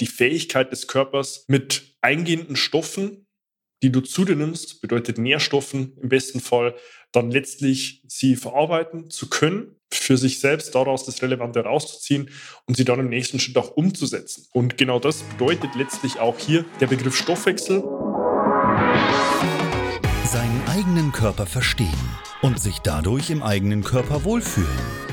die Fähigkeit des Körpers mit eingehenden Stoffen, die du zu dir nimmst, bedeutet Nährstoffen im besten Fall, dann letztlich sie verarbeiten zu können, für sich selbst daraus das Relevante rauszuziehen und sie dann im nächsten Schritt auch umzusetzen. Und genau das bedeutet letztlich auch hier der Begriff Stoffwechsel. Seinen eigenen Körper verstehen und sich dadurch im eigenen Körper wohlfühlen.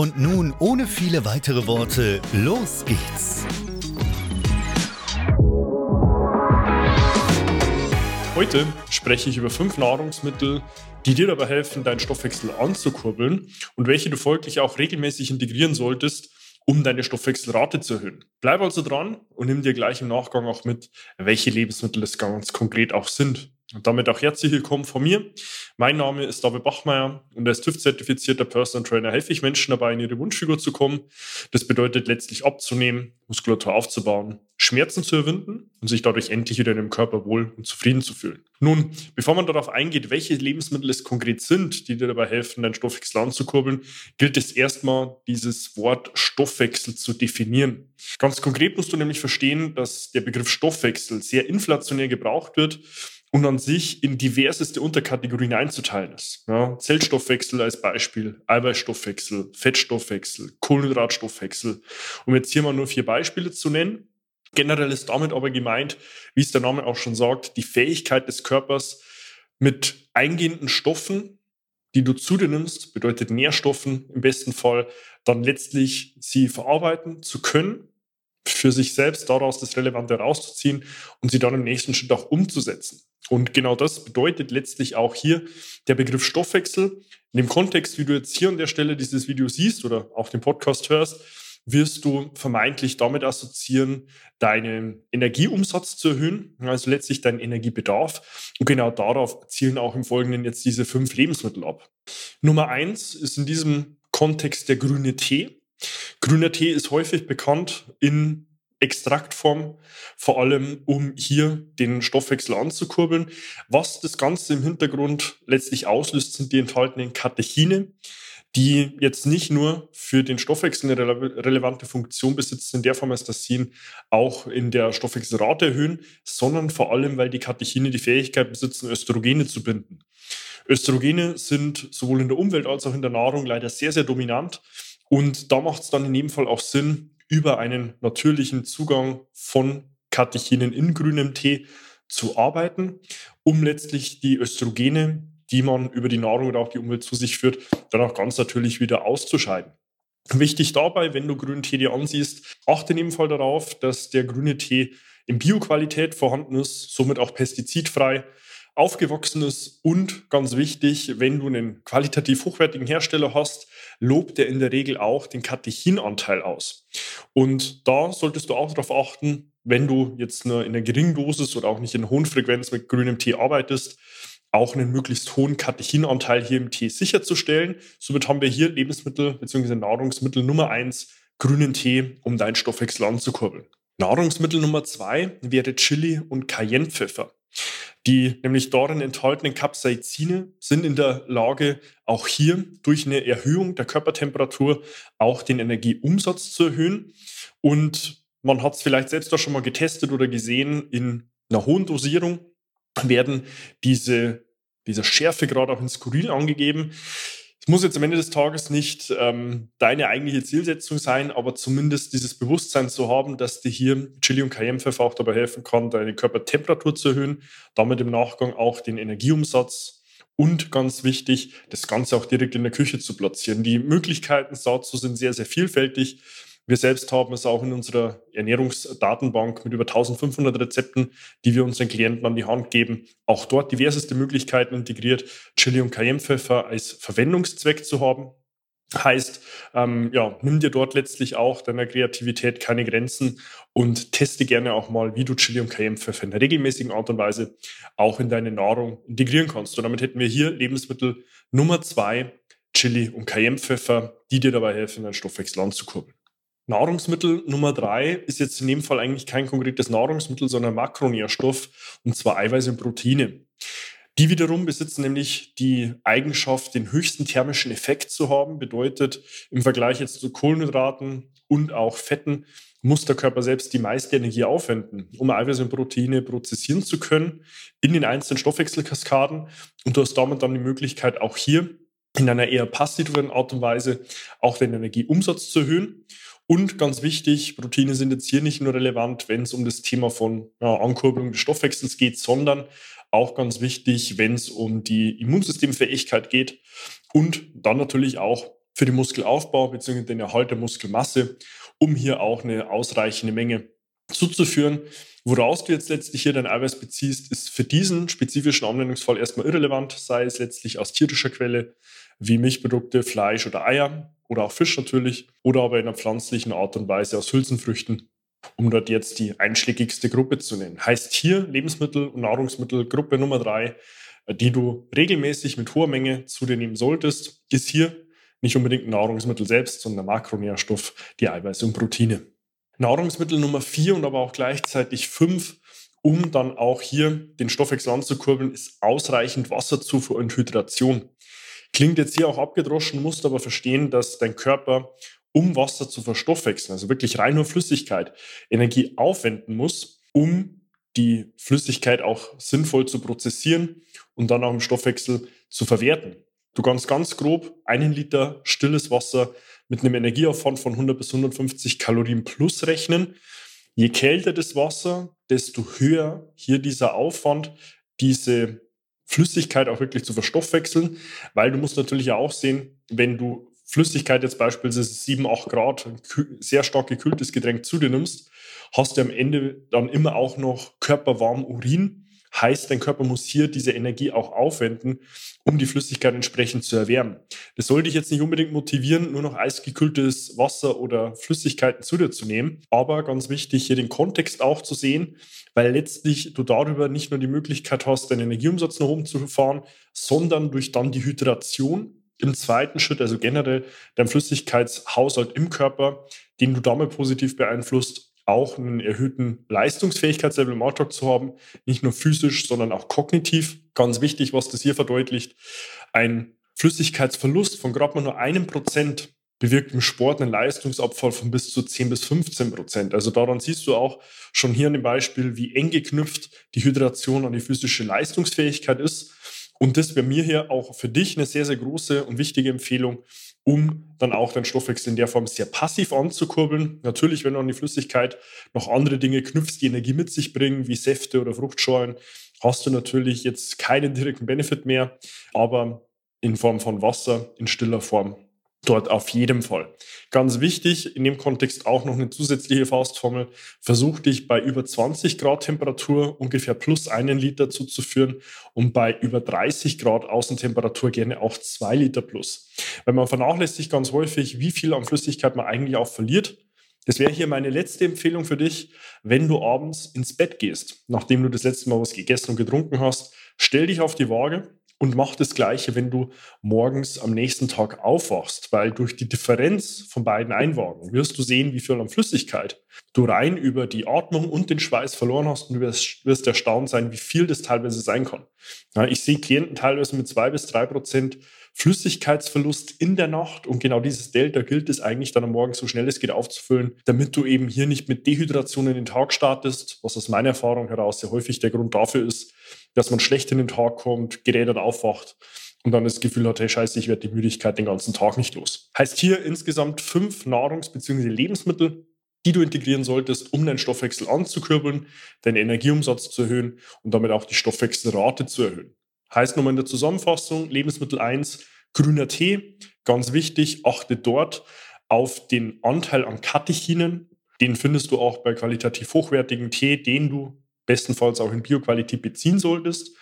Und nun, ohne viele weitere Worte, los geht's! Heute spreche ich über fünf Nahrungsmittel, die dir dabei helfen, deinen Stoffwechsel anzukurbeln und welche du folglich auch regelmäßig integrieren solltest, um deine Stoffwechselrate zu erhöhen. Bleib also dran und nimm dir gleich im Nachgang auch mit, welche Lebensmittel es ganz konkret auch sind. Und damit auch herzlich willkommen von mir. Mein Name ist David Bachmeier und als TÜV-zertifizierter Personal Trainer helfe ich Menschen dabei, in ihre Wunschfigur zu kommen. Das bedeutet letztlich abzunehmen, Muskulatur aufzubauen, Schmerzen zu überwinden und sich dadurch endlich wieder in dem Körper wohl und zufrieden zu fühlen. Nun, bevor man darauf eingeht, welche Lebensmittel es konkret sind, die dir dabei helfen, deinen Stoffwechsel anzukurbeln, gilt es erstmal, dieses Wort Stoffwechsel zu definieren. Ganz konkret musst du nämlich verstehen, dass der Begriff Stoffwechsel sehr inflationär gebraucht wird und an sich in diverseste Unterkategorien einzuteilen ist. Ja, Zellstoffwechsel als Beispiel, Eiweißstoffwechsel, Fettstoffwechsel, Kohlenhydratstoffwechsel, um jetzt hier mal nur vier Beispiele zu nennen. Generell ist damit aber gemeint, wie es der Name auch schon sagt, die Fähigkeit des Körpers mit eingehenden Stoffen, die du zu dir nimmst, bedeutet Nährstoffen im besten Fall, dann letztlich sie verarbeiten zu können für sich selbst daraus das Relevante rauszuziehen und sie dann im nächsten Schritt auch umzusetzen. Und genau das bedeutet letztlich auch hier der Begriff Stoffwechsel. In dem Kontext, wie du jetzt hier an der Stelle dieses Video siehst oder auch den Podcast hörst, wirst du vermeintlich damit assoziieren, deinen Energieumsatz zu erhöhen, also letztlich deinen Energiebedarf. Und genau darauf zielen auch im Folgenden jetzt diese fünf Lebensmittel ab. Nummer eins ist in diesem Kontext der grüne Tee. Grüner Tee ist häufig bekannt in Extraktform, vor allem um hier den Stoffwechsel anzukurbeln. Was das Ganze im Hintergrund letztlich auslöst, sind die enthaltenen Katechine, die jetzt nicht nur für den Stoffwechsel eine rele relevante Funktion besitzen, in der Form, als dass sie ihn auch in der Stoffwechselrate erhöhen, sondern vor allem, weil die Katechine die Fähigkeit besitzen, Östrogene zu binden. Östrogene sind sowohl in der Umwelt als auch in der Nahrung leider sehr, sehr dominant. Und da macht es dann in jedem Fall auch Sinn, über einen natürlichen Zugang von Katechinen in grünem Tee zu arbeiten, um letztlich die Östrogene, die man über die Nahrung oder auch die Umwelt zu sich führt, dann auch ganz natürlich wieder auszuscheiden. Wichtig dabei, wenn du grünen Tee dir ansiehst, achte in jedem Fall darauf, dass der grüne Tee in Bioqualität vorhanden ist, somit auch pestizidfrei aufgewachsen ist und ganz wichtig, wenn du einen qualitativ hochwertigen Hersteller hast, lobt er in der Regel auch den Katechinanteil aus. Und da solltest du auch darauf achten, wenn du jetzt in einer geringen Dosis oder auch nicht in hohen Frequenz mit grünem Tee arbeitest, auch einen möglichst hohen Katechinanteil hier im Tee sicherzustellen. Somit haben wir hier Lebensmittel bzw. Nahrungsmittel Nummer eins, grünen Tee, um deinen Stoffwechsel anzukurbeln. Nahrungsmittel Nummer zwei wäre Chili und Cayennepfeffer. Die nämlich darin enthaltenen Capsaicine sind in der Lage, auch hier durch eine Erhöhung der Körpertemperatur auch den Energieumsatz zu erhöhen. Und man hat es vielleicht selbst auch schon mal getestet oder gesehen, in einer hohen Dosierung werden diese dieser Schärfegrad auch in Skurril angegeben. Es muss jetzt am Ende des Tages nicht ähm, deine eigentliche Zielsetzung sein, aber zumindest dieses Bewusstsein zu haben, dass dir hier Chili und Cayennepfeffer auch dabei helfen kann, deine Körpertemperatur zu erhöhen, damit im Nachgang auch den Energieumsatz und ganz wichtig, das Ganze auch direkt in der Küche zu platzieren. Die Möglichkeiten dazu sind sehr, sehr vielfältig. Wir selbst haben es auch in unserer Ernährungsdatenbank mit über 1500 Rezepten, die wir unseren Klienten an die Hand geben. Auch dort diverseste Möglichkeiten integriert, Chili und Cayennepfeffer als Verwendungszweck zu haben. Heißt, ähm, ja, nimm dir dort letztlich auch deiner Kreativität keine Grenzen und teste gerne auch mal, wie du Chili und Cayennepfeffer in einer regelmäßigen Art und Weise auch in deine Nahrung integrieren kannst. Und damit hätten wir hier Lebensmittel Nummer zwei, Chili und Cayennepfeffer, die dir dabei helfen, deinen Stoffwechsel anzukurbeln. Nahrungsmittel Nummer drei ist jetzt in dem Fall eigentlich kein konkretes Nahrungsmittel, sondern Makronährstoff, und zwar Eiweiße und Proteine. Die wiederum besitzen nämlich die Eigenschaft, den höchsten thermischen Effekt zu haben. Bedeutet, im Vergleich jetzt zu Kohlenhydraten und auch Fetten muss der Körper selbst die meiste Energie aufwenden, um Eiweiße und Proteine prozessieren zu können in den einzelnen Stoffwechselkaskaden. Und du hast damit dann die Möglichkeit, auch hier in einer eher passiven Art und Weise auch den Energieumsatz zu erhöhen. Und ganz wichtig, Proteine sind jetzt hier nicht nur relevant, wenn es um das Thema von ja, Ankurbelung des Stoffwechsels geht, sondern auch ganz wichtig, wenn es um die Immunsystemfähigkeit geht und dann natürlich auch für den Muskelaufbau bzw. den Erhalt der Muskelmasse, um hier auch eine ausreichende Menge zuzuführen. Woraus du jetzt letztlich hier dein Eiweiß beziehst, ist für diesen spezifischen Anwendungsfall erstmal irrelevant, sei es letztlich aus tierischer Quelle wie Milchprodukte, Fleisch oder Eier oder auch Fisch natürlich oder aber in einer pflanzlichen Art und Weise aus Hülsenfrüchten, um dort jetzt die einschlägigste Gruppe zu nennen. Heißt hier Lebensmittel- und Nahrungsmittelgruppe Nummer drei, die du regelmäßig mit hoher Menge zu dir nehmen solltest, ist hier nicht unbedingt Nahrungsmittel selbst, sondern der Makronährstoff, die Eiweiße und Proteine. Nahrungsmittel Nummer vier und aber auch gleichzeitig fünf, um dann auch hier den Stoffwechsel anzukurbeln, ist ausreichend Wasserzufuhr und Hydration. Klingt jetzt hier auch abgedroschen, musst aber verstehen, dass dein Körper, um Wasser zu verstoffwechseln, also wirklich rein nur Flüssigkeit, Energie aufwenden muss, um die Flüssigkeit auch sinnvoll zu prozessieren und dann auch im Stoffwechsel zu verwerten. Du kannst ganz grob einen Liter stilles Wasser mit einem Energieaufwand von 100 bis 150 Kalorien plus rechnen. Je kälter das Wasser, desto höher hier dieser Aufwand, diese Flüssigkeit auch wirklich zu verstoffwechseln, weil du musst natürlich ja auch sehen, wenn du Flüssigkeit jetzt beispielsweise 7, 8 Grad, sehr stark gekühltes Getränk zu dir nimmst, hast du am Ende dann immer auch noch körperwarm Urin Heißt, dein Körper muss hier diese Energie auch aufwenden, um die Flüssigkeit entsprechend zu erwärmen. Das sollte dich jetzt nicht unbedingt motivieren, nur noch eisgekühltes Wasser oder Flüssigkeiten zu dir zu nehmen. Aber ganz wichtig, hier den Kontext auch zu sehen, weil letztlich du darüber nicht nur die Möglichkeit hast, deinen Energieumsatz nach oben zu fahren, sondern durch dann die Hydration im zweiten Schritt, also generell dein Flüssigkeitshaushalt im Körper, den du damit positiv beeinflusst, auch einen erhöhten Leistungsfähigkeitslevel im Alltag zu haben, nicht nur physisch, sondern auch kognitiv. Ganz wichtig, was das hier verdeutlicht, ein Flüssigkeitsverlust von gerade mal nur einem Prozent bewirkt im Sport einen Leistungsabfall von bis zu 10 bis 15 Prozent. Also daran siehst du auch schon hier an dem Beispiel, wie eng geknüpft die Hydration an die physische Leistungsfähigkeit ist. Und das wäre mir hier auch für dich eine sehr, sehr große und wichtige Empfehlung, um dann auch den Stoffwechsel in der Form sehr passiv anzukurbeln. Natürlich, wenn du an die Flüssigkeit noch andere Dinge knüpfst, die Energie mit sich bringen, wie Säfte oder Fruchtschalen, hast du natürlich jetzt keinen direkten Benefit mehr, aber in Form von Wasser in stiller Form dort auf jeden Fall. Ganz wichtig, in dem Kontext auch noch eine zusätzliche Faustformel. Versuch dich bei über 20 Grad Temperatur ungefähr plus einen Liter zuzuführen und bei über 30 Grad Außentemperatur gerne auch zwei Liter plus. Weil man vernachlässigt ganz häufig, wie viel an Flüssigkeit man eigentlich auch verliert. Das wäre hier meine letzte Empfehlung für dich, wenn du abends ins Bett gehst, nachdem du das letzte Mal was gegessen und getrunken hast. Stell dich auf die Waage und mach das Gleiche, wenn du morgens am nächsten Tag aufwachst, weil durch die Differenz von beiden Einwagen wirst du sehen, wie viel an Flüssigkeit du rein über die Atmung und den Schweiß verloren hast und du wirst, wirst erstaunt sein, wie viel das teilweise sein kann. Ja, ich sehe Klienten teilweise mit zwei bis drei Prozent Flüssigkeitsverlust in der Nacht und genau dieses Delta gilt es eigentlich dann am Morgen so schnell es geht aufzufüllen, damit du eben hier nicht mit Dehydration in den Tag startest, was aus meiner Erfahrung heraus sehr häufig der Grund dafür ist, dass man schlecht in den Tag kommt, gerädert aufwacht und dann das Gefühl hat, hey scheiße, ich werde die Müdigkeit den ganzen Tag nicht los. Heißt hier insgesamt fünf Nahrungs- bzw. Lebensmittel, die du integrieren solltest, um deinen Stoffwechsel anzukurbeln, deinen Energieumsatz zu erhöhen und damit auch die Stoffwechselrate zu erhöhen. Heißt nochmal in der Zusammenfassung, Lebensmittel 1, grüner Tee, ganz wichtig, achte dort auf den Anteil an Katechinen. Den findest du auch bei qualitativ hochwertigen Tee, den du bestenfalls auch in Bioqualität beziehen solltest.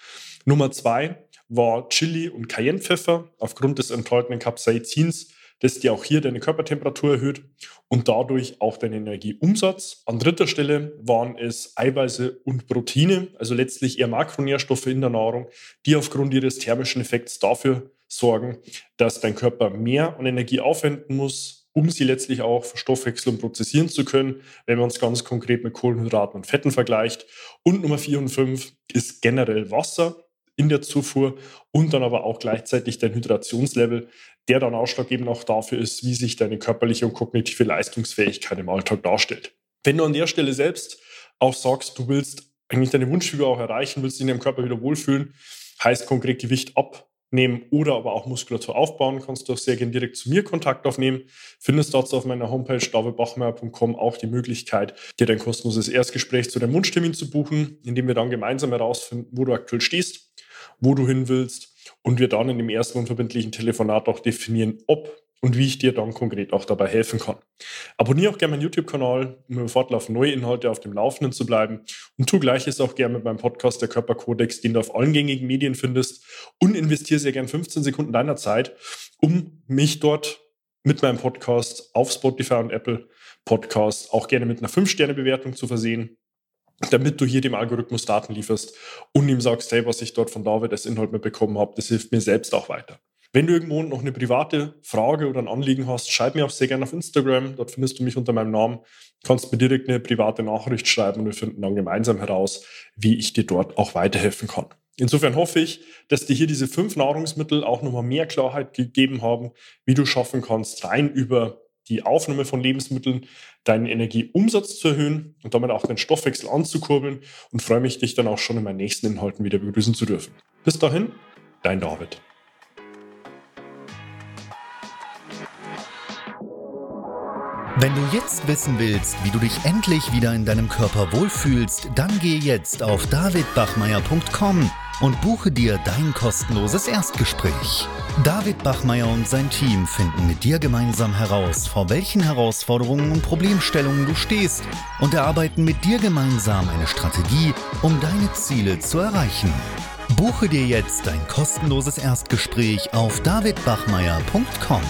Nummer zwei war Chili und Cayennepfeffer aufgrund des enthaltenen Capsaicins das dir auch hier deine Körpertemperatur erhöht und dadurch auch deinen Energieumsatz. An dritter Stelle waren es Eiweiße und Proteine, also letztlich eher Makronährstoffe in der Nahrung, die aufgrund ihres thermischen Effekts dafür sorgen, dass dein Körper mehr an Energie aufwenden muss, um sie letztlich auch verstoffwechseln und prozessieren zu können, wenn man es ganz konkret mit Kohlenhydraten und Fetten vergleicht. Und Nummer 4 und 5 ist generell Wasser in der Zufuhr und dann aber auch gleichzeitig dein Hydrationslevel, der dann ausschlaggebend auch dafür ist, wie sich deine körperliche und kognitive Leistungsfähigkeit im Alltag darstellt. Wenn du an der Stelle selbst auch sagst, du willst eigentlich deine Wunschfigur auch erreichen, willst dich in deinem Körper wieder wohlfühlen, heißt konkret Gewicht abnehmen oder aber auch Muskulatur aufbauen, kannst du auch sehr gerne direkt zu mir Kontakt aufnehmen. Findest dazu auf meiner Homepage davidbachmeier.com auch die Möglichkeit, dir dein kostenloses Erstgespräch zu deinem Wunschtermin zu buchen, indem wir dann gemeinsam herausfinden, wo du aktuell stehst, wo du hin willst. Und wir dann in dem ersten unverbindlichen Telefonat auch definieren, ob und wie ich dir dann konkret auch dabei helfen kann. Abonniere auch gerne meinen YouTube-Kanal, um im Fortlauf neue Inhalte auf dem Laufenden zu bleiben. Und tu gleiches auch gerne mit meinem Podcast Der Körperkodex, den du auf allen gängigen Medien findest. Und investiere sehr gerne 15 Sekunden deiner Zeit, um mich dort mit meinem Podcast auf Spotify und Apple Podcast auch gerne mit einer 5-Sterne-Bewertung zu versehen damit du hier dem Algorithmus Daten lieferst und ihm sagst, hey, was ich dort von David als Inhalt mitbekommen habe, das hilft mir selbst auch weiter. Wenn du irgendwo noch eine private Frage oder ein Anliegen hast, schreib mir auch sehr gerne auf Instagram. Dort findest du mich unter meinem Namen. Kannst mir direkt eine private Nachricht schreiben und wir finden dann gemeinsam heraus, wie ich dir dort auch weiterhelfen kann. Insofern hoffe ich, dass dir hier diese fünf Nahrungsmittel auch nochmal mehr Klarheit gegeben haben, wie du schaffen kannst, rein über die Aufnahme von Lebensmitteln, deinen Energieumsatz zu erhöhen und damit auch den Stoffwechsel anzukurbeln und freue mich, dich dann auch schon in meinen nächsten Inhalten wieder begrüßen zu dürfen. Bis dahin, dein David. Wenn du jetzt wissen willst, wie du dich endlich wieder in deinem Körper wohlfühlst, dann geh jetzt auf davidbachmeier.com und buche dir dein kostenloses Erstgespräch. David Bachmeier und sein Team finden mit dir gemeinsam heraus, vor welchen Herausforderungen und Problemstellungen du stehst und erarbeiten mit dir gemeinsam eine Strategie, um deine Ziele zu erreichen. Buche dir jetzt dein kostenloses Erstgespräch auf davidbachmeier.com.